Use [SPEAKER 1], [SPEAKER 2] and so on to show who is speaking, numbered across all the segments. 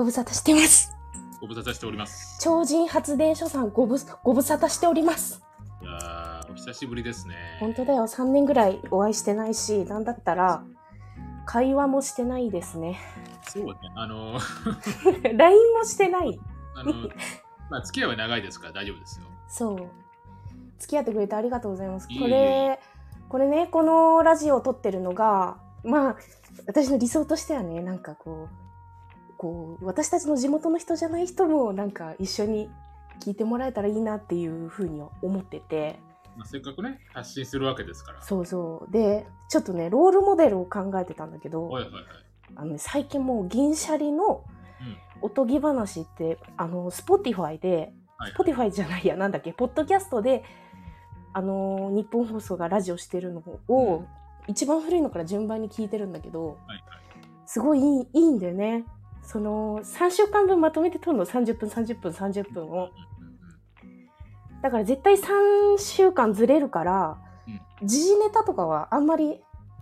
[SPEAKER 1] ご無沙汰してます。
[SPEAKER 2] ご無沙汰しております。
[SPEAKER 1] 超人発電所さんごぶご無沙汰しております。
[SPEAKER 2] いやーお久しぶりですね。
[SPEAKER 1] 本当だよ、3年ぐらいお会いしてないし、なんだったら会話もしてないですね。
[SPEAKER 2] そうね。あの、
[SPEAKER 1] LINE もしてない。
[SPEAKER 2] あの、まあ、付き合いは長いですから大丈夫ですよ。
[SPEAKER 1] そう。付き合ってくれてありがとうございます。
[SPEAKER 2] いえいえ
[SPEAKER 1] これ、これね、このラジオを撮ってるのが、まあ、私の理想としてはね、なんかこう、こう、私たちの地元の人じゃない人も、なんか一緒に聞いてもらえたらいいなっていうふうに思ってて、
[SPEAKER 2] まあ、せっかくね、発信するわけですから。
[SPEAKER 1] そうそう。で、ちょっとね、ロールモデルを考えてたんだけど、
[SPEAKER 2] はいはいはい。
[SPEAKER 1] あのね、最近もう銀シャリの
[SPEAKER 2] うん。
[SPEAKER 1] おとぎ話って、あの、 Spotify で、
[SPEAKER 2] はい
[SPEAKER 1] Spotify じゃないや、なんだっけ、ポッドキャストで、あのー日本放送がラジオしてるのを、
[SPEAKER 2] うん
[SPEAKER 1] 一番古いのから順番に聞いてるんだけど、
[SPEAKER 2] はいはい。
[SPEAKER 1] すごいいいいいんだよね。その、3週間分まとめて撮るの、30分、30分、30分を。だから絶対3週間ずれるから、時事ネタとかはあんまり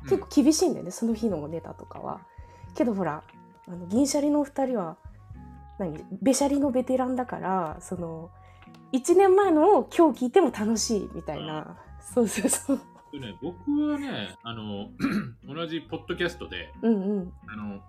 [SPEAKER 2] うん
[SPEAKER 1] 結構厳しいんだよね、その日のネタとかは。けどほら、あの銀シャリのお二人は、何、ベシャリのベテランだから、その、1年前のを今日聞いても楽しいみたいな。そうそうそう。
[SPEAKER 2] でね、僕はね、あの、同じポッドキャストで、
[SPEAKER 1] うんうん。
[SPEAKER 2] あの、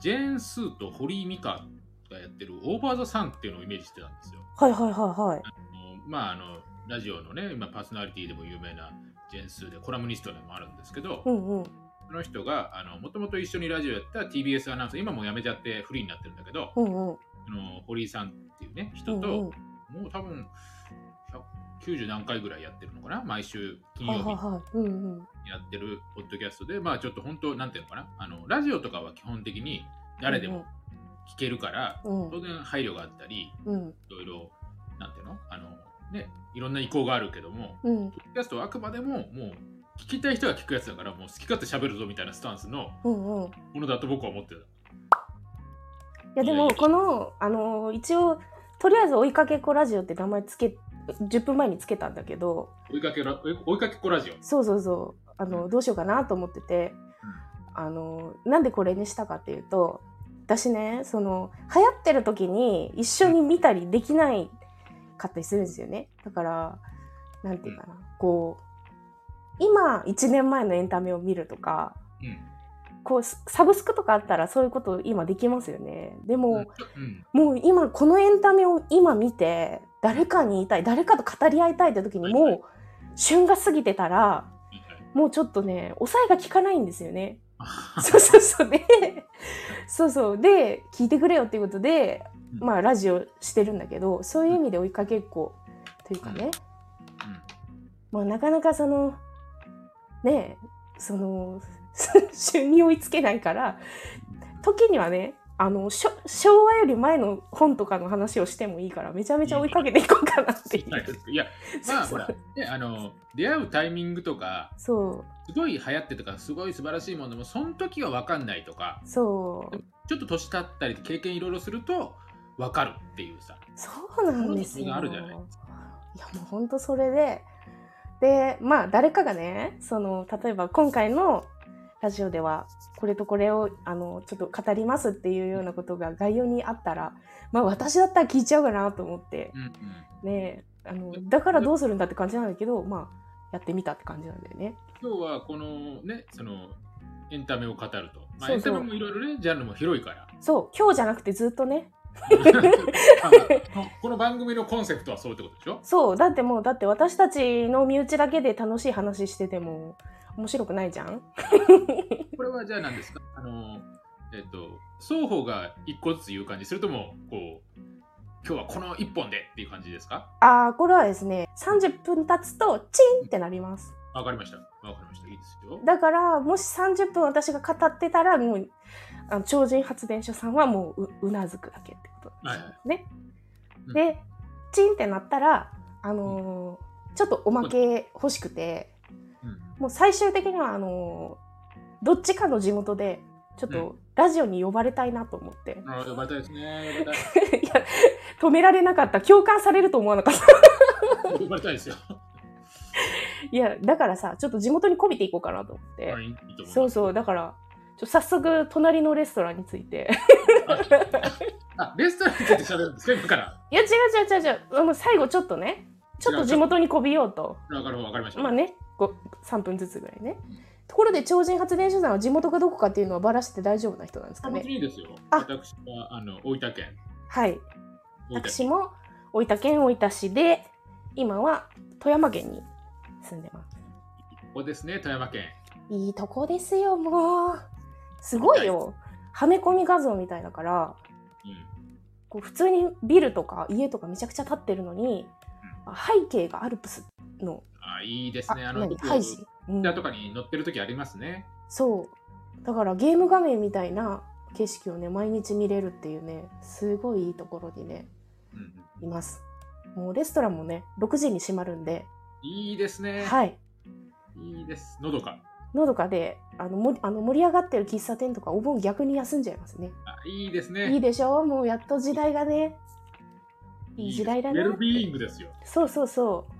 [SPEAKER 2] ジェーン・スーと堀井美香がやってるオーバー・ザ・サンっていうのをイメージしてたんですよ。
[SPEAKER 1] はいはいはいはい。
[SPEAKER 2] あのまあ、あの、ラジオのね、今パーソナリティでも有名なジェーン・スーで、コラムニストでもあるんですけど、
[SPEAKER 1] うんうん。
[SPEAKER 2] その人が、あの、もともと一緒にラジオやった TBS アナウンサー、今もう辞めちゃってフリーになってるんだけど、
[SPEAKER 1] うんうん。
[SPEAKER 2] あの堀井さんっていうね、人と、
[SPEAKER 1] うんうん。
[SPEAKER 2] もう多分、190何回ぐらいやってるのかな？毎週金曜日。やってるポッドキャストで、まあちょっと本当、なんていうのかな？あの、ラジオとかは基本的に誰でも聞けるから、
[SPEAKER 1] うん
[SPEAKER 2] 当然配慮があったり、
[SPEAKER 1] うん。
[SPEAKER 2] いろいろ、なんていうの？あの、ね、いろんな意向があるけども、
[SPEAKER 1] うん。
[SPEAKER 2] ポッドキャストはあくまでも、もう、聞きたい人が聞くやつだから、もう好き勝手喋るぞみたいなスタンスの。ものだと僕は思ってた。
[SPEAKER 1] いやでもこのあの一応とりあえず追いかけっこラジオって名前つけ10分前につけたんだけど
[SPEAKER 2] 追いかけら追いかけっこラジオ？
[SPEAKER 1] そうそうそう。あのどうしようかなと思っててあのなんでこれにしたかっていうと私ねその流行ってる時に一緒に見たりできないかったりするんですよね。だからなんていうかな。こう今1年前のエンタメを見るとか
[SPEAKER 2] うん。
[SPEAKER 1] こうサブスクとかあったらそういうこと今できますよね。でも、
[SPEAKER 2] うん。
[SPEAKER 1] もう今このエンタメを今見て誰かに言いたい誰かと語り合いたいって時にもう旬が過ぎてたらもうちょっとね抑えが効かないんですよね。そうそうそう。でそうそう。で聞いてくれよっていうことでまあラジオしてるんだけどそういう意味で追いかけっこというかね。まあなかなかそのねその 旬に追いつけないから時にはねあの昭和より前の本とかの話をしてもいいからめちゃめちゃ追いかけていこうかなっていう。
[SPEAKER 2] いや、まあほら、ね、あの、出会うタイミングとか、
[SPEAKER 1] そう
[SPEAKER 2] すごい流行ってとか、すごい素晴らしいものでも、その時は分かんないとか、
[SPEAKER 1] そう
[SPEAKER 2] ちょっと年経ったり、経験いろいろすると、分かるっていうさ。
[SPEAKER 1] そうなんですよ。
[SPEAKER 2] あるじゃない
[SPEAKER 1] いやもう本当それででまあ誰かがねその例えば今回のラジオではこれとこれをあのちょっと語りますっていうようなことが概要にあったらまあ私だったら聞いちゃうかなと思って
[SPEAKER 2] うんうん。
[SPEAKER 1] ねあのだからどうするんだって感じなんだけどまあやってみたって感じなんだよね。
[SPEAKER 2] 今日はこのね、その、エンタメを語ると。まあ、エンタメもいろいろね、ジャンルも広いから。
[SPEAKER 1] そう今日じゃなくてずっとね
[SPEAKER 2] この番組のコンセプトはそうってことでしょ？
[SPEAKER 1] そうだってもうだって私たちの身内だけで楽しい話してても面白くないじゃん？
[SPEAKER 2] これはじゃあ何ですか？あの、えっ、と、双方が一個ずつ言う感じ？それとも、こう、今日はこの一本でっていう感じですか？
[SPEAKER 1] ああ、これはですね、30分経つとチンってなります。
[SPEAKER 2] わかりました。わかりました。いいですよ。
[SPEAKER 1] だから、もし30分私が語ってたら、もう、あの超人発電所さんはもうううなずくだけってこと
[SPEAKER 2] はいはい
[SPEAKER 1] ね。
[SPEAKER 2] うん
[SPEAKER 1] で、チンってなったら、あのーちょっとおまけ欲しくて、
[SPEAKER 2] うん
[SPEAKER 1] もう最終的には、あのーどっちかの地元で、ちょっ
[SPEAKER 2] う
[SPEAKER 1] とラジオに呼ばれたいなと思って。
[SPEAKER 2] あ呼ばれたいですね。い。
[SPEAKER 1] いや、止められなかった。共感されると思わなかった。
[SPEAKER 2] 呼ばれたいですよ。
[SPEAKER 1] いや、だからさ、ちょっと地元にこびていこうかなと思って。
[SPEAKER 2] はいいい
[SPEAKER 1] そうそう、だから、ちょ早速、隣のレストランについて、
[SPEAKER 2] あ、レストランについて喋るんですか？今から。
[SPEAKER 1] いや違う違う違う違うあの最後ちょっとねちょっと地元にこびようと
[SPEAKER 2] わかるわかりました。
[SPEAKER 1] まあねご3分ずつぐらいね。ところで超人発電所さんは地元がどこかっていうのはばらして大丈夫な人なんですかね。
[SPEAKER 2] いいですよ。
[SPEAKER 1] あ。
[SPEAKER 2] 私は、あの、大分県。
[SPEAKER 1] はい。私も大分県大分市で今は富山県に住んでます。
[SPEAKER 2] ここですね、富山県。
[SPEAKER 1] いいとこですよもう。すごいよ。はめ込み画像みたいだから
[SPEAKER 2] うん。
[SPEAKER 1] こう普通にビルとか家とかめちゃくちゃ建ってるのに背景がアルプスの
[SPEAKER 2] あ、いいですね。あの、
[SPEAKER 1] ハイジ、うん
[SPEAKER 2] ツイとかに載ってる時ありますね。
[SPEAKER 1] そうだからゲーム画面みたいな景色をね毎日見れるっていうねすごいいいところにね
[SPEAKER 2] うんうん。
[SPEAKER 1] いますもうレストランもね6時に閉まるんで、
[SPEAKER 2] いいですね。
[SPEAKER 1] はい
[SPEAKER 2] いいです。のどか。
[SPEAKER 1] のどかであのもあの盛り上がってる喫茶店とかお盆逆に休んじゃいますね
[SPEAKER 2] あいいですね。
[SPEAKER 1] いいでしょ？もうやっと時代がねいい時代だな
[SPEAKER 2] ウェルビーイングですよ。
[SPEAKER 1] そうそうそう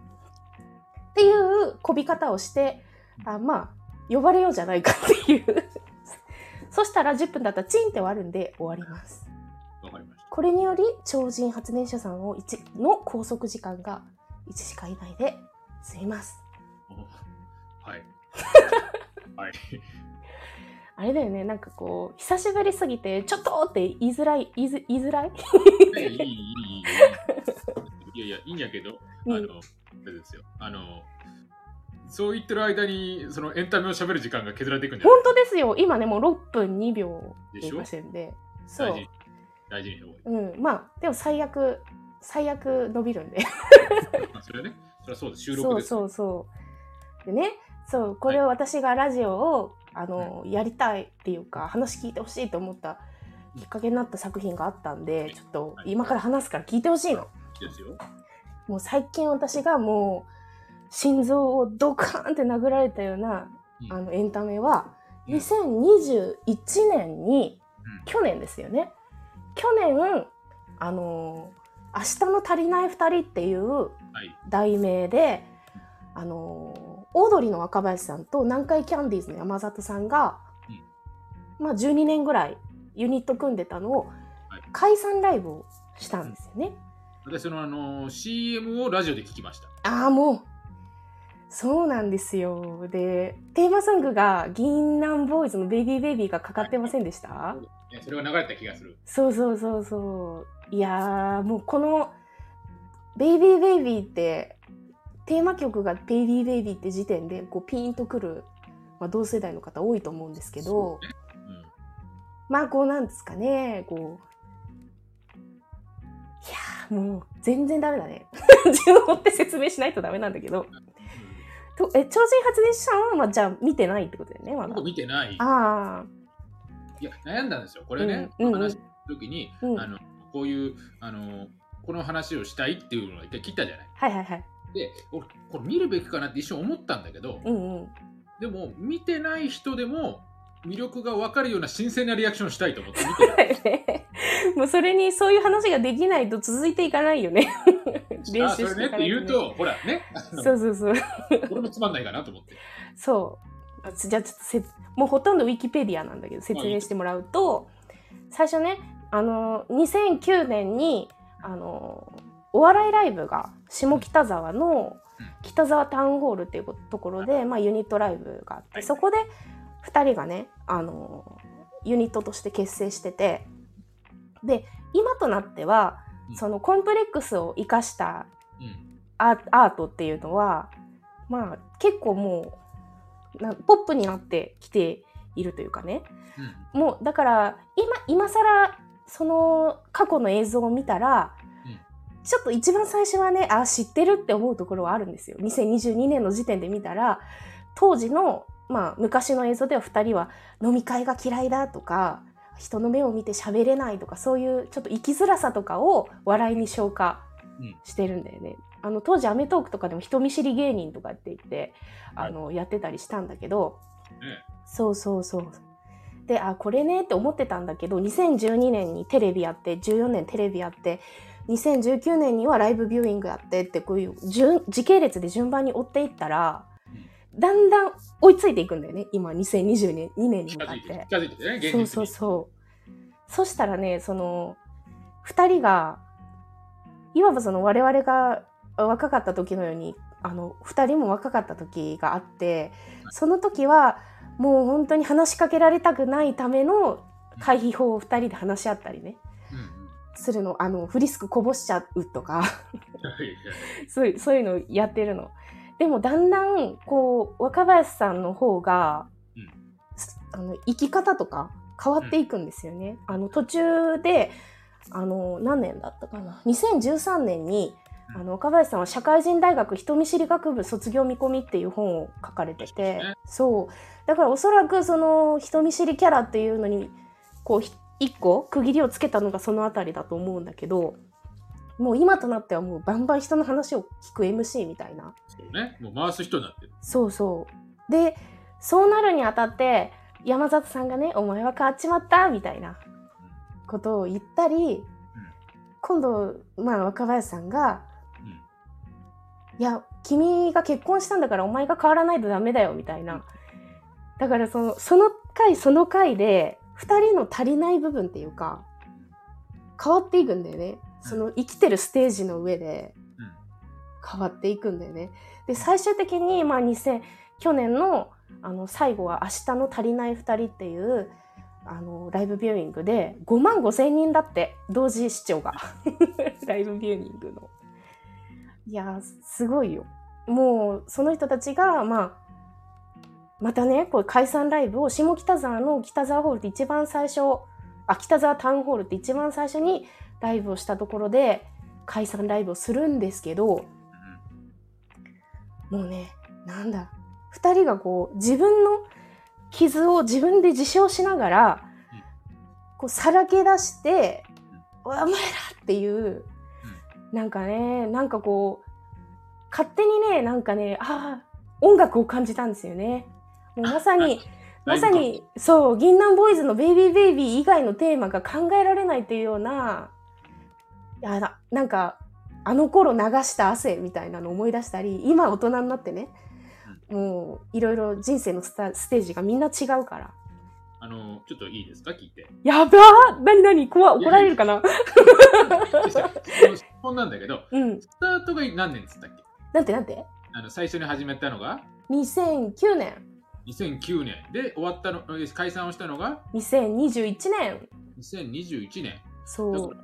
[SPEAKER 1] っていうこび方をしてあまあ呼ばれようじゃないかっていう そしたら10分だったらチンって終わるんで終わります
[SPEAKER 2] わかりました。
[SPEAKER 1] これにより超人発電所さんを1の拘束時間が1時間以内で済みます
[SPEAKER 2] おはい。はい。
[SPEAKER 1] あれだよねなんかこう久しぶりすぎてちょっとって言いづらい言いづ言いづらい？
[SPEAKER 2] いい、いい、いい。いいいやいや、いいんやけど、
[SPEAKER 1] うん
[SPEAKER 2] あの、ですよ。あの、そう言ってる間に、そのエンタメを喋る時間が削られていくんじゃない？
[SPEAKER 1] 本当ですよ。今ねもう6分2秒経
[SPEAKER 2] でしょ？
[SPEAKER 1] そう。
[SPEAKER 2] 大事に、
[SPEAKER 1] う。ん。まあでも最悪最悪伸びるんで。
[SPEAKER 2] まあそれはね、それはそうです。収録です。
[SPEAKER 1] そうそうそう。でねそうこれを私がラジオを、あのやりたいっていうか話聞いてほしいと思ったきっかけになった作品があったんでちょっと
[SPEAKER 2] はい。
[SPEAKER 1] 今から話すから聞いてほしいの。
[SPEAKER 2] ですよ。
[SPEAKER 1] もう最近私がもう心臓をドカーンって殴られたような
[SPEAKER 2] うん。
[SPEAKER 1] あのエンタメは
[SPEAKER 2] うん。
[SPEAKER 1] 2021年に
[SPEAKER 2] うん。
[SPEAKER 1] 去年ですよね。去年あの「明日の足りない2人」っていう
[SPEAKER 2] はい。
[SPEAKER 1] 題名であのオードリーの若林さんと南海キャンディーズの山里さんが、まあ12年ぐらいユニット組んでたのを
[SPEAKER 2] はい。
[SPEAKER 1] 解散ライブをしたんですよね。
[SPEAKER 2] 私、その、あの、CM をラジオで聞きました。
[SPEAKER 1] ああもう。そうなんですよ。でテーマソングが銀杏ボーイズの「ベイビーベイビー」がかかってませんでした？
[SPEAKER 2] ねそれが流れた気がする。
[SPEAKER 1] そうそうそう。そういやーもうこの「ベイビーベイビー」ってテーマ曲が「ベイビーベイビー」って時点でこうピーンとくる、まあ、同世代の方多いと思うんですけど。まあこうなんですかねこういやーもう全然ダメだね。自分を追って説明しないとダメなんだけど。
[SPEAKER 2] うん
[SPEAKER 1] とえ超人発電所さんは、まあ、じゃあ見てないってことだよねまだ。
[SPEAKER 2] 僕見てない。
[SPEAKER 1] ああ
[SPEAKER 2] いや、悩んだんですよ。これね、
[SPEAKER 1] うん
[SPEAKER 2] 話した時に、
[SPEAKER 1] うん。
[SPEAKER 2] あの、こういう、あの、この話をしたいっていうのを一回切ったじゃない。
[SPEAKER 1] はいはいはい。
[SPEAKER 2] で、俺、これ見るべきかなって一瞬思ったんだけど、
[SPEAKER 1] うんうん。
[SPEAKER 2] でも、見てない人でも、魅力が分かるような新鮮なリアクションしたいと思って見てる。
[SPEAKER 1] もうそれにそういう話ができないと続いていかないよね。練習していかない
[SPEAKER 2] 言うと、ほらね、
[SPEAKER 1] そうそうそう。
[SPEAKER 2] これもつまんないかなと思って。
[SPEAKER 1] そう。あじゃあちょっとせもうほとんどウィキペディアなんだけど説明してもらうと最初ねあの2009年にあのお笑いライブが下北沢の北沢タウンホールっていうところで、まあ、ユニットライブがあってそこで2人がねあのユニットとして結成しててで今となっては
[SPEAKER 2] うん。
[SPEAKER 1] そのコンプレックスを生かしたアートっていうのはまあ結構もうなポップになってきているというかね。
[SPEAKER 2] うん。
[SPEAKER 1] もうだから今今更その過去の映像を見たら、
[SPEAKER 2] うん。
[SPEAKER 1] ちょっと一番最初はねあ知ってるって思うところはあるんですよ。2022年の時点で見たら当時の、まあ、昔の映像では2人は飲み会が嫌いだとか人の目を見て喋れないとかそういうちょっと生きづらさとかを笑いに消化
[SPEAKER 2] うん
[SPEAKER 1] してるんだよね。あの当時『アメトーーク』とかでも人見知り芸人とかって言ってあの、やってたりしたんだけど
[SPEAKER 2] ね
[SPEAKER 1] そうそうそう。であこれねって思ってたんだけど2012年にテレビやって14年テレビやって2019年にはライブビューイングやってってこういう順時系列で順番に追っていったらだんだん追いついていくんだよね今2022年2年に向かっ
[SPEAKER 2] て、
[SPEAKER 1] て。
[SPEAKER 2] 近づいてね、現実に。
[SPEAKER 1] そうそうそう。そしたらね、その、二人が、いわばその我々が若かった時のように、あの、二人も若かった時があって、その時は、もう本当に話しかけられたくないための回避法を二人で話し合ったりね、
[SPEAKER 2] うんうん
[SPEAKER 1] するの。あの、フリスクこぼしちゃうとか、そういうのやってるの。でもだんだん、こう、若林さんの方が、
[SPEAKER 2] うん
[SPEAKER 1] すあの、生き方とか変わっていくんですよね。あの、途中で、あの、何年だったかな。2013年に、
[SPEAKER 2] うん
[SPEAKER 1] あの、若林さんは社会人大学人見知り学部卒業見込みっていう本を書かれてて、
[SPEAKER 2] ね
[SPEAKER 1] そう。だからおそらくその人見知りキャラっていうのに、こう、ひ一個区切りをつけたのがそのあたりだと思うんだけど、もう今となってはもうバンバン人の話を聞く MC みたいな。
[SPEAKER 2] そうね。もう回す人になってる。
[SPEAKER 1] そうそう。で、そうなるにあたって、山里さんがね、お前は変わっちまったみたいなことを言ったり、今度、まあ若林さんが、
[SPEAKER 2] うん
[SPEAKER 1] いや、君が結婚したんだからお前が変わらないとダメだよ、みたいな。だからその、その回その回で、二人の足りない部分っていうか、変わっていくんだよね。その生きてるステージの上で
[SPEAKER 2] うん
[SPEAKER 1] 変わっていくんだよね。で、最終的に、まあ2000、去年の、あの、最後は明日の足りない二人っていう、あの、ライブビューイングで5万5千人だって、同時視聴が。ライブビューイングの。いやー、すごいよ。もう、その人たちが、まあ、またね、こう解散ライブを下北沢の北沢ホールって一番最初、あ、北沢タウンホールって一番最初にライブをしたところで解散ライブをするんですけど、もうね、なんだ、二人がこう、自分の傷を自分で自傷しながら、こう、さらけ出して、お前らっていう、なんかね、なんかこう、勝手にね、なんかね、ああ、音楽を感じたんですよね。もうまさに、まさに、そう、銀杏ボーイズのベイビーベイビー以外のテーマが考えられないっていうような、いやななんか、あの頃流した汗みたいなのを思い出したり、今大人になってね、もういろいろ人生のスタステージがみんな違うから。
[SPEAKER 2] あの、ちょっといいですか？聞いて。
[SPEAKER 1] やばーなになに怖い怒られるかな？
[SPEAKER 2] 質問なんだけど、
[SPEAKER 1] うん。
[SPEAKER 2] スタートが何年っつったっけ？
[SPEAKER 1] なんてなんて？
[SPEAKER 2] あの最初に始めたのが
[SPEAKER 1] ?2009 年、
[SPEAKER 2] 2009年で終わったの、え解散をしたのが
[SPEAKER 1] ？2021年。
[SPEAKER 2] 2021年。
[SPEAKER 1] そう。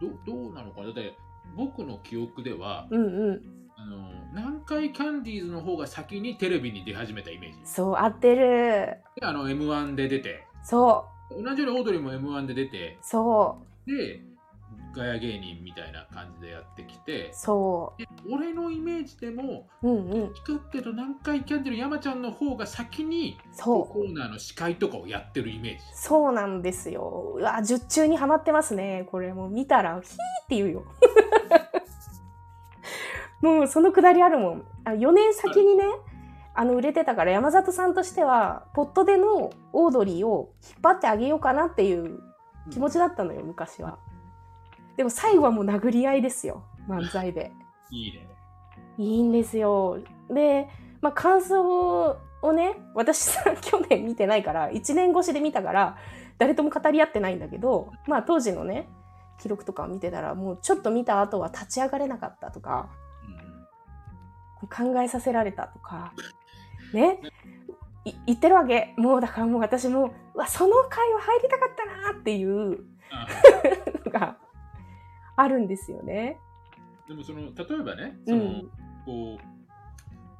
[SPEAKER 2] どどうなのかな？だって僕の記憶では、
[SPEAKER 1] うんうん。
[SPEAKER 2] あの南海キャンディーズの方が先にテレビに出始めたイメージ。
[SPEAKER 1] そう、合ってる。
[SPEAKER 2] であの M1 で出て、
[SPEAKER 1] そ
[SPEAKER 2] 同じようにオードリーも M1 で出て
[SPEAKER 1] う、、そ
[SPEAKER 2] で、ガヤ芸人みたいな感じでやってきて
[SPEAKER 1] う、、そ
[SPEAKER 2] で俺のイメージでも、
[SPEAKER 1] う。うんうん。
[SPEAKER 2] 聞くってと南海キャンディーズの山ちゃんの方が先に
[SPEAKER 1] そう。
[SPEAKER 2] コーナーの司会とかをやってるイメージ。
[SPEAKER 1] そうなんですよ。うわ、術中にはまってますね。これもう見たら、ヒーって言うよ。もうそのくだりあるもん。あ4年先にね、あの売れてたから山里さんとしては、ポットでのオードリーを引っ張ってあげようかなっていう気持ちだったのよ、昔は。でも最後はもう殴り合いですよ、漫才で。
[SPEAKER 2] いいね。
[SPEAKER 1] いいんですよ。で、まあ、感想をね、私さ、去年見てないから、1年越しで見たから、誰とも語り合ってないんだけど、まあ、当時のね、記録とかを見てたら、もうちょっと見た後は立ち上がれなかったとか、
[SPEAKER 2] うん
[SPEAKER 1] 考えさせられたとか、ね、い言ってるわけ。もうだからもう私も、うわ、その回は入りたかったなっていう
[SPEAKER 2] あ
[SPEAKER 1] るんですよね。
[SPEAKER 2] でもその例えばね、その、
[SPEAKER 1] うん。
[SPEAKER 2] こ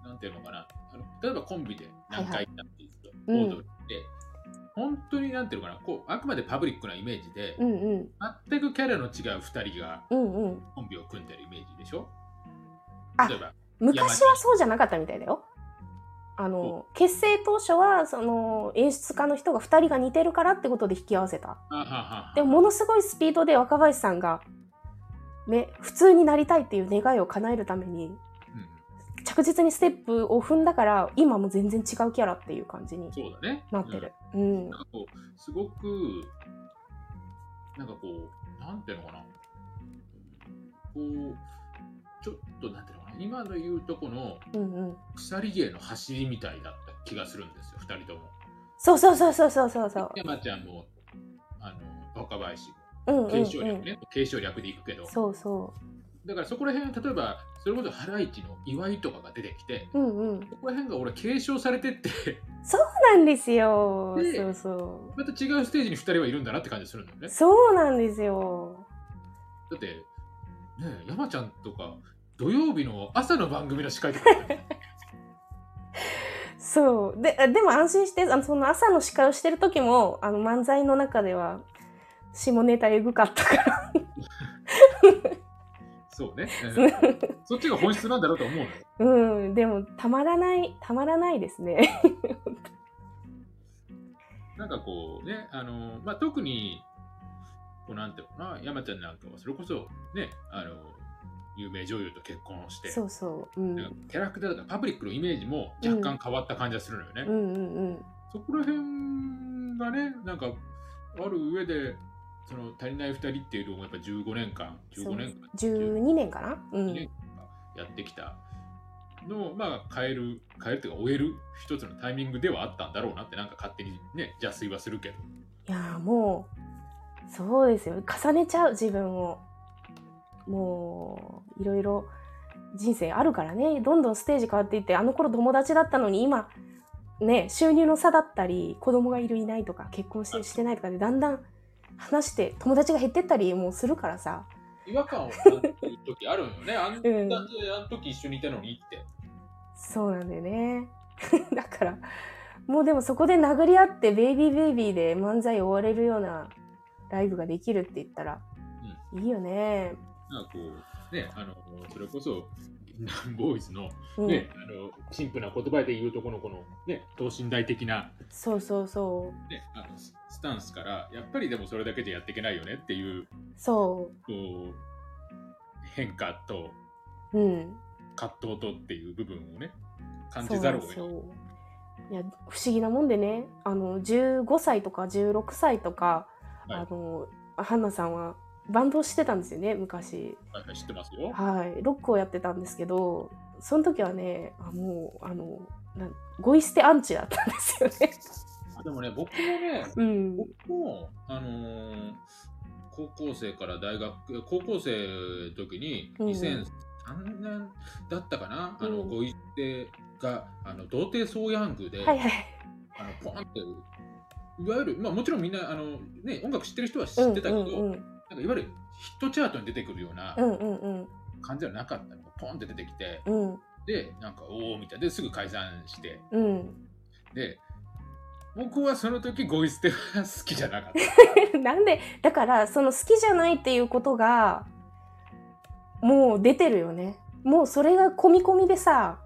[SPEAKER 2] う、なんていうのかな、あの例えばコンビで何回やっていいと、
[SPEAKER 1] うん
[SPEAKER 2] オードリーで、本当になんていうのかな、こうあくまでパブリックなイメージで、
[SPEAKER 1] うんうん。
[SPEAKER 2] 全くキャラの違う2人が
[SPEAKER 1] うんうん。
[SPEAKER 2] コンビを組んでるイメージでしょ？
[SPEAKER 1] あ
[SPEAKER 2] 例えば、
[SPEAKER 1] 昔はそうじゃなかったみたいだよ。あの、結成当初は、その、演出家の人が2人が似てるからってことで引き合わせた。でも、ものすごいスピードで若林さんが、ね、普通になりたいっていう願いを叶えるために、
[SPEAKER 2] うん
[SPEAKER 1] 着実にステップを踏んだから、今も全然違うキャラっていう感じに。なってる。う
[SPEAKER 2] う、すごく、なんかこう、なんていうのかな、こう、ちょっとなんていうのかな、今の言うとこの
[SPEAKER 1] うんうん。
[SPEAKER 2] 鎖芸の走りみたいだった気がするんですよ、二人とも。
[SPEAKER 1] そうそうそうそうそうそうそう。
[SPEAKER 2] 山ちゃんも、あの、若林
[SPEAKER 1] うんうん、う
[SPEAKER 2] 継承略
[SPEAKER 1] ん。
[SPEAKER 2] ね、継承略でいくけど
[SPEAKER 1] そうそ
[SPEAKER 2] だからそこら辺例えばそれこそハライチの岩井とかが出てきて
[SPEAKER 1] う。うんうん。
[SPEAKER 2] そこら辺が俺継承されてって
[SPEAKER 1] そうなんですよ。
[SPEAKER 2] で
[SPEAKER 1] そうそ
[SPEAKER 2] また違うステージに2人はいるんだなって感じするんだよね
[SPEAKER 1] う。そうなんですよ。
[SPEAKER 2] だってねえ山ちゃんとか土曜日の朝の番組の司会とかだったよ
[SPEAKER 1] そう。で、あでも安心して、あのその朝の司会をしてる時も、あの漫才の中では、下ネタエグかったから。
[SPEAKER 2] そうね、うんそっちが本質なんだろうと思う
[SPEAKER 1] うん。でも、たまらない、たまらないですね。
[SPEAKER 2] なんかこうね、あのまあ、特に、こうなんていうのかな、山ちゃんなんかはそれこそね、あの有名女優と結婚して、
[SPEAKER 1] そうそう。うん。
[SPEAKER 2] なんかキャラクターとかパブリックのイメージも若干変わった感じがするのよね。
[SPEAKER 1] うんうんうん。
[SPEAKER 2] そこら辺がね、なんかある上で、その足りない2人っていうのもやっぱ15年間、15年間、
[SPEAKER 1] 12年かな？う
[SPEAKER 2] 12
[SPEAKER 1] ん。
[SPEAKER 2] やってきたのを、まあ、変える、変えるというか終える一つのタイミングではあったんだろうなって、なんか勝手にね、邪推はするけど。
[SPEAKER 1] いやーもう、そうですよ。重ねちゃう、自分を。もう、いろいろ人生あるからね。どんどんステージ変わっていって、あの頃友達だったのに今、ね、収入の差だったり、子供がいるいないとか、結婚してしてないとかで、だんだん話して友達が減ってったりもするからさ。
[SPEAKER 2] 違和感を感じる時あるんよね。あんだけ、
[SPEAKER 1] うん
[SPEAKER 2] あの時一緒にいたのにって。
[SPEAKER 1] そうなんだよね。だから、もうでもそこで殴り合って、ベイビーベイビーで漫才終われるようなライブができるって言ったら、いいよね。
[SPEAKER 2] なんかこう、ね、あの、それこそ、ボーイズの、
[SPEAKER 1] うん、
[SPEAKER 2] ね、あの、陳腐な言葉で言うとこの、この、ね、等身大的な、
[SPEAKER 1] そうそうそう。
[SPEAKER 2] ね、あのススタンスから、やっぱりでもそれだけじゃやっていけないよねっていう、
[SPEAKER 1] そ
[SPEAKER 2] こう、変化と
[SPEAKER 1] う。うん。
[SPEAKER 2] 葛藤とっていう部分をね、感じざるを得な。い
[SPEAKER 1] や、不思議なもんでね、あの、15歳とか16歳とか、
[SPEAKER 2] はい
[SPEAKER 1] あの、ハンナさんはバンドをしてたんですよね、昔。
[SPEAKER 2] はいはい知ってますよ。
[SPEAKER 1] はい。ロックをやってたんですけど、その時はね、あもう、あの、なんゴイ捨てアンチだったんですよね。
[SPEAKER 2] あでもね、僕もね、
[SPEAKER 1] うん。
[SPEAKER 2] 僕も、あのー高校生から大学、高校生の時に、
[SPEAKER 1] うん
[SPEAKER 2] 2003年だったかな、あの、
[SPEAKER 1] うん
[SPEAKER 2] ご一定が、あの、童貞ソーヤングで、
[SPEAKER 1] はいはい。
[SPEAKER 2] あの、ポンって、いわゆる、まあもちろんみんな、あの、ね、音楽知ってる人は知ってたけど、
[SPEAKER 1] うんうん
[SPEAKER 2] なんかいわゆるヒットチャートに出てくるような感じじゃなかったの。が、ポンって出てきて、
[SPEAKER 1] うん。
[SPEAKER 2] で、なんか、おおみたいな、ですぐ解散して、
[SPEAKER 1] うん。
[SPEAKER 2] で、僕はその時ゴイ捨ては好きじゃなかった。
[SPEAKER 1] なんでだからその好きじゃないっていうことがもう出てるよね。もうそれが込み込みでさ、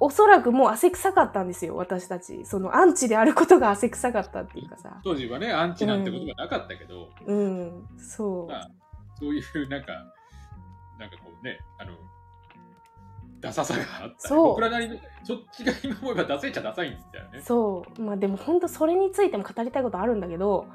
[SPEAKER 1] おそらくもう汗臭かったんですよ私たち。そのアンチであることが汗臭かったっていうかさ。
[SPEAKER 2] 当時はね、アンチなんてことがなかったけど、
[SPEAKER 1] うん。そう。
[SPEAKER 2] まあ、そういうなんか、なんかこうね、あの、ダサさがあった。
[SPEAKER 1] そう。
[SPEAKER 2] 僕らなりに、そっちが今思えばダセいっちゃダサいんだよね。
[SPEAKER 1] そう。まあでも本当それについても語りたいことあるんだけど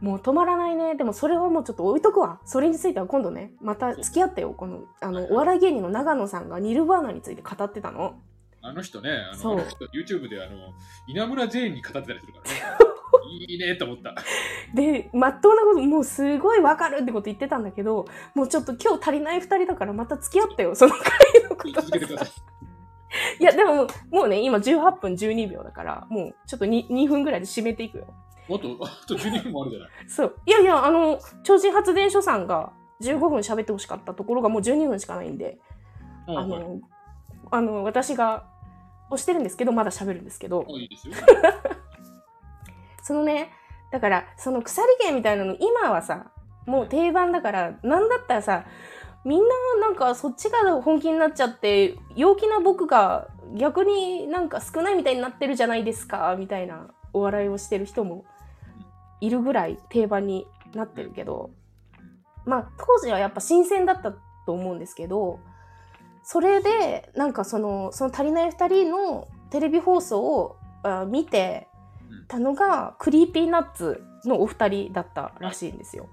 [SPEAKER 1] もう止まらないね。でもそれはもうちょっと置いとくわ。それについては今度ねまた付き合ってよこのあのお笑い芸人の長野さんがニルバーナについて語ってたの
[SPEAKER 2] あの人ね、あの YouTube であの稲村ジェーンに語ってたりするからね。いいねと思った。
[SPEAKER 1] でまっとうなこともうすごいわかるってこと言ってたんだけどもうちょっと今日足りない2人だからまた付き合ってよその回のこと
[SPEAKER 2] さい。
[SPEAKER 1] いやでももうね今18分12秒だからもうちょっと 2, 2分ぐらいで締めていくよ
[SPEAKER 2] もっと、あと12分もあるじゃない。
[SPEAKER 1] そういやいやあの超人発電所さんが15分喋ってほしかったところがもう12分しかないんであ
[SPEAKER 2] はい
[SPEAKER 1] のあの私が押してるんですけどまだ喋るんですけど。そのねだからその鎖芸みたいなの今はさもう定番だからなんだったらさみんななんかそっちが本気になっちゃって陽気な僕が逆になんか少ないみたいになってるじゃないですかみたいなお笑いをしてる人もいるぐらい定番になってるけど。まあ当時はやっぱ新鮮だったと思うんですけどそれでなんかそのその足りない2人のテレビ放送をあ見てたのが Creepy Nuts のお二人だったらしいんですよ。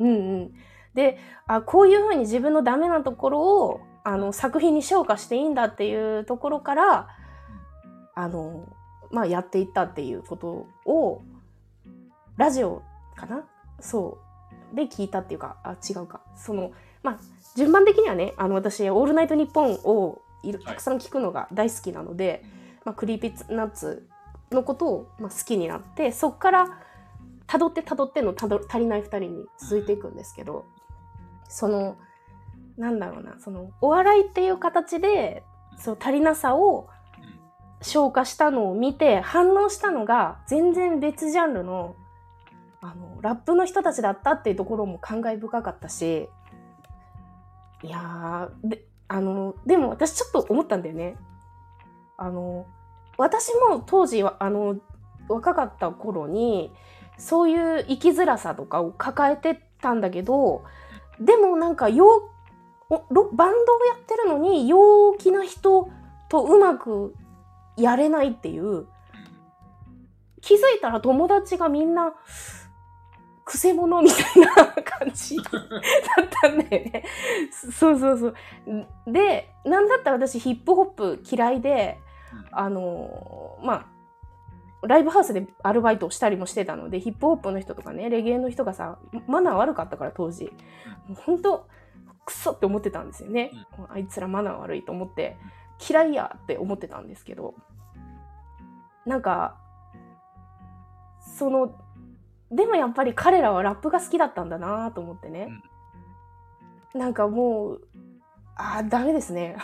[SPEAKER 1] うんうん、であこういうふうに自分のダメなところをあの作品に昇華していいんだっていうところからあの、まあ、やっていったっていうことをラジオかな？そう。で聞いたっていうかあ違うか。そのまあ順番的にはねあの私「オールナイトニッポン」をたくさん聞くのが大好きなので、まあ、 Creepy Nuts のことを、まあ、好きになってそっからたどってたどってのたど足りない2人に続いていくんですけどそのなんだろうなそのお笑いっていう形でそう足りなさを消化したのを見て反応したのが全然別ジャンルのあのラップの人たちだったっていうところも感慨深かったしいやであのでも私ちょっと思ったんだよね。あの私も当時はあの若かった頃にそういう生きづらさとかを抱えてたんだけどでもなんかよバンドをやってるのに陽気な人とうまくやれないっていう気づいたら友達がみんなくせ者みたいな感じ だったんだよね。そうそうそう。で、なんだったら私ヒップホップ嫌いで、あのまあ、ライブハウスでアルバイトをしたりもしてたので、ヒップホップの人とかね、レゲエの人がさ、マナー悪かったから当時。もう本当クソって思ってたんですよね。あいつらマナー悪いと思って、嫌いやって思ってたんですけど、なんか、その、でもやっぱり彼らはラップが好きだったんだなと思ってね。なんかもう、あーダメですね。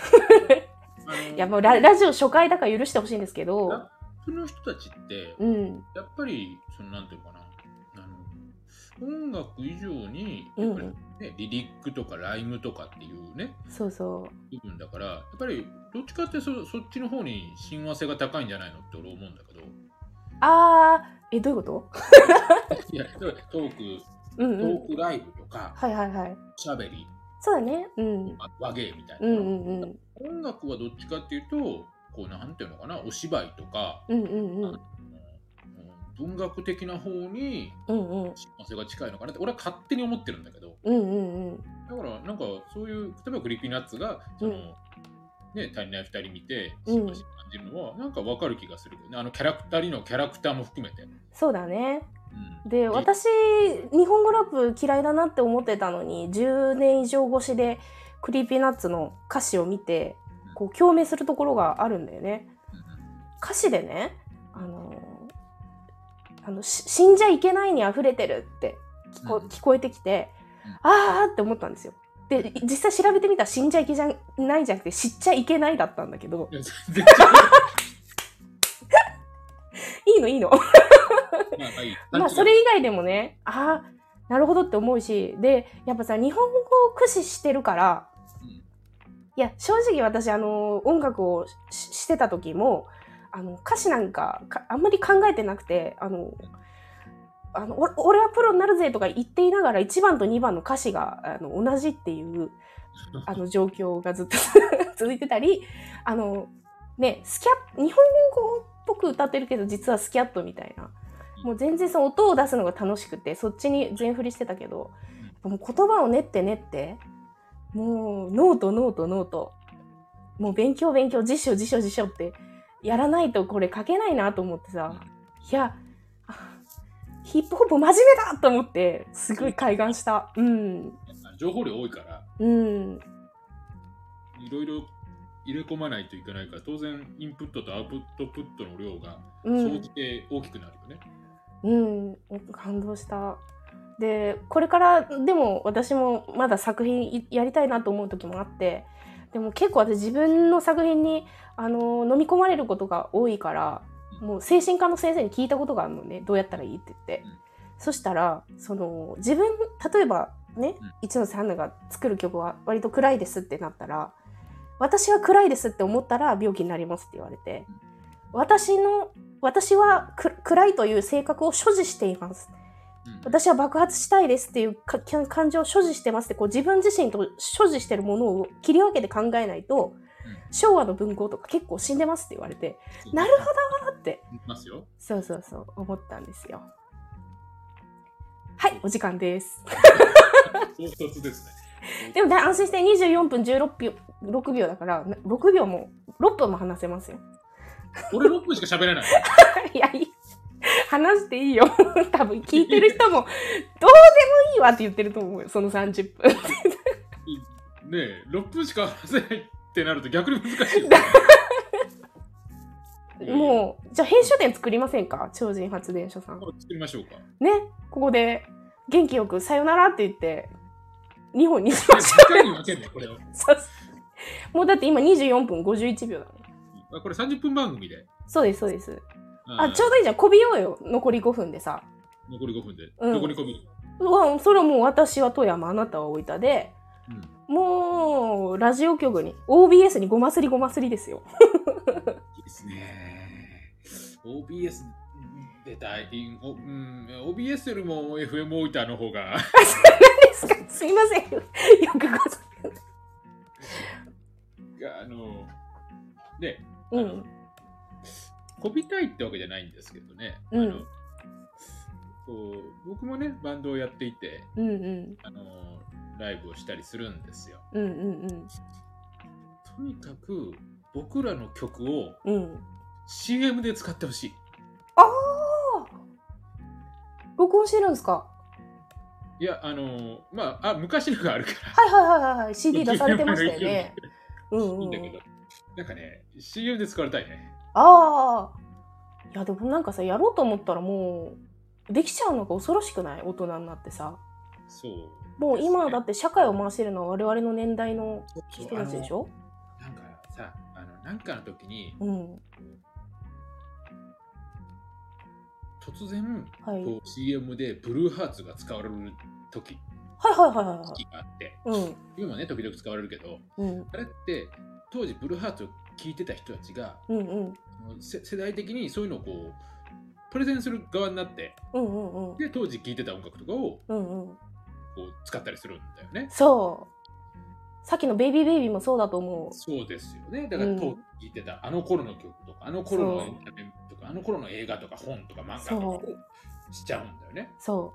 [SPEAKER 1] いやもうララジオ初回だから許してほしいんですけ
[SPEAKER 2] ラ
[SPEAKER 1] ど、
[SPEAKER 2] ップの人たちって、
[SPEAKER 1] うん、
[SPEAKER 2] やっぱり、そのなんていうのかな、あの音楽以上に、
[SPEAKER 1] うん
[SPEAKER 2] やっぱりね、リリックとかライムとかっていうね、
[SPEAKER 1] そうそう。
[SPEAKER 2] 部分だから、やっぱりどっちかってそそっちの方に親和性が高いんじゃないのって俺思うんだけど、
[SPEAKER 1] あー、え、どういうこと？
[SPEAKER 2] いや、例えばトーク、
[SPEAKER 1] うん
[SPEAKER 2] ト
[SPEAKER 1] うん。
[SPEAKER 2] ークライブとか、
[SPEAKER 1] はいはいはい。
[SPEAKER 2] しゃべり、
[SPEAKER 1] そうだね。うん。
[SPEAKER 2] あ和芸みたいな、
[SPEAKER 1] うんうんうん。
[SPEAKER 2] 音楽はどっちかっていうと、こうなんていうのかな、お芝居とか、
[SPEAKER 1] うんうんうん。
[SPEAKER 2] うん文学的な方に
[SPEAKER 1] うんうん。
[SPEAKER 2] 親和性が近いのかなって俺は勝手に思ってるんだけど
[SPEAKER 1] うんうんうん。
[SPEAKER 2] だからなんかそういう例えば Creepy Nuts がその、
[SPEAKER 1] うん
[SPEAKER 2] ね足りない2人見て
[SPEAKER 1] うん。
[SPEAKER 2] 親和性感じるのはなんかわかる気がするけどね。あのキャラクターのキャラクターも含めて、
[SPEAKER 1] そうだね。
[SPEAKER 2] うん。
[SPEAKER 1] で、私、日本語ラップ嫌いだなって思ってたのに、10年以上越しで Creepy Nuts の歌詞を見て、こう共鳴するところがあるんだよね。歌詞でね、あのあのし死んじゃいけないに溢れてるって聞こ,、
[SPEAKER 2] うん。
[SPEAKER 1] 聞こえてきて、あーって思ったんですよ。で、実際調べてみたら死んじゃいけじゃないじゃなくて知っちゃいけないだったんだけど、
[SPEAKER 2] い
[SPEAKER 1] いいのいいの。
[SPEAKER 2] まあ
[SPEAKER 1] それ以外でもね、ああ、なるほどって思うし、で、やっぱさ、日本語を駆使してるから、
[SPEAKER 2] うん。
[SPEAKER 1] いや、正直私、あの、音楽をししてた時も、あの、歌詞なんかかあんまり考えてなくて、あの、あのお俺はプロになるぜとか言っていながら1番と2番の歌詞があの同じっていう あの状況がずっと 続いてたりあのねスキャ日本語っぽく歌ってるけど実はスキャットみたいな。もう全然その音を出すのが楽しくてそっちに全振りしてたけどもう言葉を練って練ってもうノートノートノート。もう勉強勉強辞書辞書辞書ってやらないとこれ書けないなと思ってさいやあヒップホップ真面目だと思ってすごい開眼した。うん。
[SPEAKER 2] 情報量多いから。
[SPEAKER 1] うん。
[SPEAKER 2] いろいろ入れ込まないといけないから当然インプットとアウトプットの量が
[SPEAKER 1] うん。
[SPEAKER 2] 総じて大きくなるよね。
[SPEAKER 1] うん、感動した。で、これからでも私もまだ作品いやりたいなと思う時もあって、でも結構私自分の作品にあの飲み込まれることが多いから、もう精神科の先生に聞いたことがあるのね、どうやったらいいって言って。
[SPEAKER 2] うん。
[SPEAKER 1] そしたら、その自分、例えばね
[SPEAKER 2] うん、
[SPEAKER 1] 一ノ瀬花が作る曲は割と暗いですってなったら、私は暗いですって思ったら病気になりますって言われて、私の私はく暗いという性格を所持しています。
[SPEAKER 2] うん。
[SPEAKER 1] 私は爆発したいですっていうか感情を所持してますってこう自分自身と所持してるものを切り分けて考えないと、昭和の文豪とか結構死んでますって言われて
[SPEAKER 2] うん
[SPEAKER 1] なるほどって
[SPEAKER 2] いますよ。
[SPEAKER 1] そうそうそう思ったんですよ。はいお時間です。
[SPEAKER 2] ですね。
[SPEAKER 1] でもね安心して24分16秒 ,6 秒だから6秒も6分も話せますよ。
[SPEAKER 2] 俺6分しか喋れない。
[SPEAKER 1] いやいい話していいよ。多分聞いてる人も、どうでもいいわって言ってると思うよ、その30分。
[SPEAKER 2] ねえ、6分しか話せないってなると逆に難しいよ。
[SPEAKER 1] もう、じゃあ編集点作りませんか？超人発電所さん。
[SPEAKER 2] う。作りましょうか。
[SPEAKER 1] ね、ここで元気よくさよならって言って、2本にしましょ
[SPEAKER 2] 時間に分けんねこれを。
[SPEAKER 1] う。そうもうだって今24分51秒だね。
[SPEAKER 2] あこれ30分番組で。
[SPEAKER 1] そうです、そうです。あ、
[SPEAKER 2] うん
[SPEAKER 1] ちょうどいいじゃん。こびようよ。残り5分でさ。
[SPEAKER 2] 残り5分で。
[SPEAKER 1] うん
[SPEAKER 2] どこに込み
[SPEAKER 1] うわ、それはもう私は富山、あなたは大分で、
[SPEAKER 2] うん。
[SPEAKER 1] もう、ラジオ局に、OBS にごますりごますりですよ。
[SPEAKER 2] いいですね。OBS 出たい。おうん、OBS よりも FM 大分の方が。
[SPEAKER 1] ですかすいません。よくご存
[SPEAKER 2] あの、ね、
[SPEAKER 1] 知うん。
[SPEAKER 2] こびたいってわけじゃないんですけどね。
[SPEAKER 1] うん
[SPEAKER 2] こう僕もね、バンドをやっていて、
[SPEAKER 1] うんうん。
[SPEAKER 2] あのライブをしたりするんですよ。
[SPEAKER 1] うんうん
[SPEAKER 2] とにかく僕らの曲を
[SPEAKER 1] うん。うん。
[SPEAKER 2] CM で使ってほしい。
[SPEAKER 1] ああ録音してるんですか？
[SPEAKER 2] いや、あのまあ、あ、昔のがあるから。
[SPEAKER 1] はいはいはいはい。CD 出されてましたよね。うん
[SPEAKER 2] い
[SPEAKER 1] うんん
[SPEAKER 2] だけど、なんかね、CM で使われたいね。
[SPEAKER 1] ああ。いやでもなんかさ、やろうと思ったらもう、できちゃうのが恐ろしくない？大人になってさ。
[SPEAKER 2] そう。
[SPEAKER 1] もう今だ
[SPEAKER 2] っ
[SPEAKER 1] って社会を回してるのは我々の年代の
[SPEAKER 2] て
[SPEAKER 1] 人たちでしょ？
[SPEAKER 2] なんかさ、あの、なんかの時に、
[SPEAKER 1] うん。
[SPEAKER 2] 突然、
[SPEAKER 1] はい。
[SPEAKER 2] CM でブルーハーツが使われる時
[SPEAKER 1] はいはいはいはいは
[SPEAKER 2] 時があって、
[SPEAKER 1] い。
[SPEAKER 2] 今ね、時々使われるけど、
[SPEAKER 1] うん。うん。
[SPEAKER 2] あれって、当時ブルーハーツを聴いてた人たちが、
[SPEAKER 1] うんうん。
[SPEAKER 2] 世代的にそういうのをこう、プレゼンする側になって、
[SPEAKER 1] うんうんうん。
[SPEAKER 2] で、当時聴いてた音楽とかを
[SPEAKER 1] うんうん。
[SPEAKER 2] こう使ったりするんだよね。
[SPEAKER 1] そう。さっきのベイビーベイビーもそうだと思う。
[SPEAKER 2] そうですよね。だから
[SPEAKER 1] うん
[SPEAKER 2] 当時聴いてたあの頃の曲とか、あの頃のエンタメとか、あの頃の映画とか本とか漫画とかしちゃうんだよね。
[SPEAKER 1] そ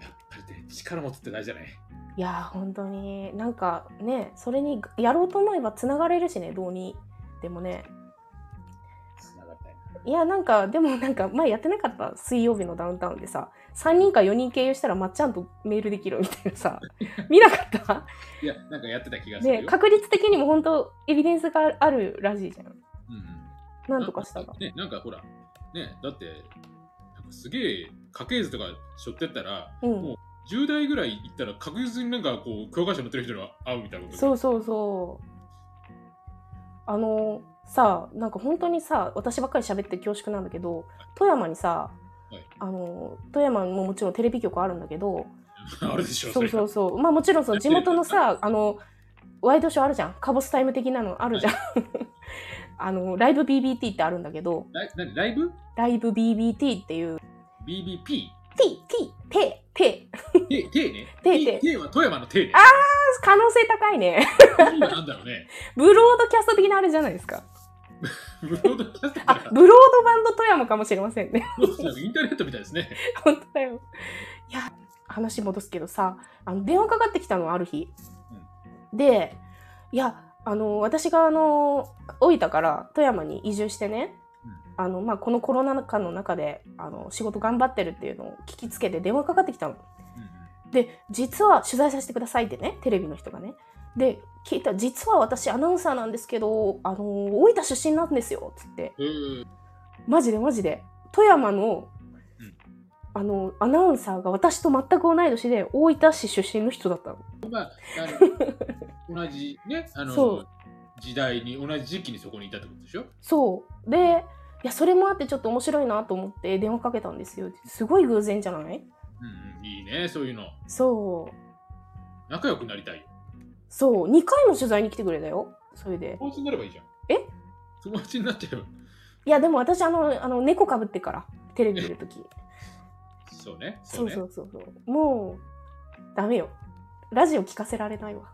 [SPEAKER 2] やっぱりね、力持つって大事じゃない？
[SPEAKER 1] う。いやー、本当に、なんかね、それにやろうと思えば繋がれるしね、どうに。でもね。
[SPEAKER 2] い
[SPEAKER 1] いや、なんか、でもなんか、前やってなかった？水曜日のダウンタウンでさ、3人か4人経由したらまっちゃんとメールできるみたいなさ、見なかった？
[SPEAKER 2] な。いや、なんかやってた気がするよ。
[SPEAKER 1] ね、確率的にも本当エビデンスがあるらしいじゃん。
[SPEAKER 2] うんうん
[SPEAKER 1] なんとかしたら。
[SPEAKER 2] ね、なんかほら、ね、だって、なんかすげえ家系図とか背負ってったら、
[SPEAKER 1] うん
[SPEAKER 2] も。10代ぐらい行ったら確実になんかこう、教科書載ってる人に会うみたいなこと
[SPEAKER 1] そうそうそう。あのさなんか本当にさ私ばっかり喋って恐縮なんだけど富山にさ、
[SPEAKER 2] はい。
[SPEAKER 1] あの富山ももちろんテレビ局あるんだけど
[SPEAKER 2] あるでしょ、
[SPEAKER 1] そうそう
[SPEAKER 2] う。
[SPEAKER 1] そうまあもちろんその地元のさあのワイドショーあるじゃん。カボスタイム的なのあるじゃん、あのライブ BBT ってあるんだけど。
[SPEAKER 2] ライ何？ライブ？
[SPEAKER 1] ライブ BBT っていう
[SPEAKER 2] ?BBP?
[SPEAKER 1] T T T T
[SPEAKER 2] テテね。
[SPEAKER 1] テテ
[SPEAKER 2] テは富山のテね。
[SPEAKER 1] あ可能性高いね。
[SPEAKER 2] T はなんだろうね。
[SPEAKER 1] ブロードキャスト的なあれじゃないですか
[SPEAKER 2] ブロードキャスト
[SPEAKER 1] あ
[SPEAKER 2] か
[SPEAKER 1] ブロードバンド富山かもしれませんね
[SPEAKER 2] らインターネットみたいですね。
[SPEAKER 1] 本当だよ。いや、話戻すけどさ、あの電話かかってきたのある日。で、いや、あの、私があの、大分から富山に移住してね、あの、まあ、このコロナ禍の中で、あの、仕事頑張ってるっていうのを聞きつけて電話かかってきたの。で、実は取材させてくださいってね、テレビの人がね。で、聞いたら、実は私アナウンサーなんですけど、あの、大分出身なんですよ、つって。
[SPEAKER 2] うん。うん
[SPEAKER 1] マジでマジで。富山の、
[SPEAKER 2] うん。
[SPEAKER 1] あのアナウンサーが私と全く同い年で大分市出身の人だったの。
[SPEAKER 2] まあ、あの 同じね、あ
[SPEAKER 1] そ
[SPEAKER 2] の時代に、同じ時期にそこにいたってことでしょ？
[SPEAKER 1] そう。でいやそれもあってちょっと面白いなと思って電話かけたんですよ。すごい偶然じゃない？
[SPEAKER 2] うんうん、いいね、そういうの。
[SPEAKER 1] そう。
[SPEAKER 2] 仲良くなりたいよ。
[SPEAKER 1] そう2回も取材に来てくれたよ。それで。
[SPEAKER 2] 友達になればいいじゃん。
[SPEAKER 1] え？
[SPEAKER 2] 友達になっちゃえば。
[SPEAKER 1] いやでも私あのあの猫かぶってから。テレビ見るとき。
[SPEAKER 2] そうね。
[SPEAKER 1] そう
[SPEAKER 2] ね。
[SPEAKER 1] そうそうそうもうダメよ。ラジオ聞かせられないわ。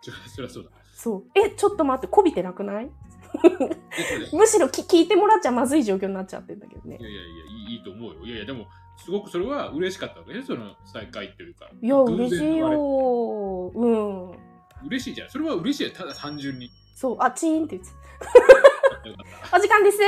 [SPEAKER 2] ちょそりゃそうだ。
[SPEAKER 1] そう。えちょっと待ってこびてなくない？むしろき聞いてもらっちゃまずい状況になっちゃってんだけどね。
[SPEAKER 2] いやいやいやいい、いいと思うよ。いやいや、でも、すごくそれは嬉しかったわけね、その再会というか。
[SPEAKER 1] いや
[SPEAKER 2] 偶然
[SPEAKER 1] 嬉しいよ。うん
[SPEAKER 2] 嬉しいじゃん。それは嬉しいよ。ただ単純に。
[SPEAKER 1] そうあチーンって言って
[SPEAKER 2] よかった
[SPEAKER 1] お時間です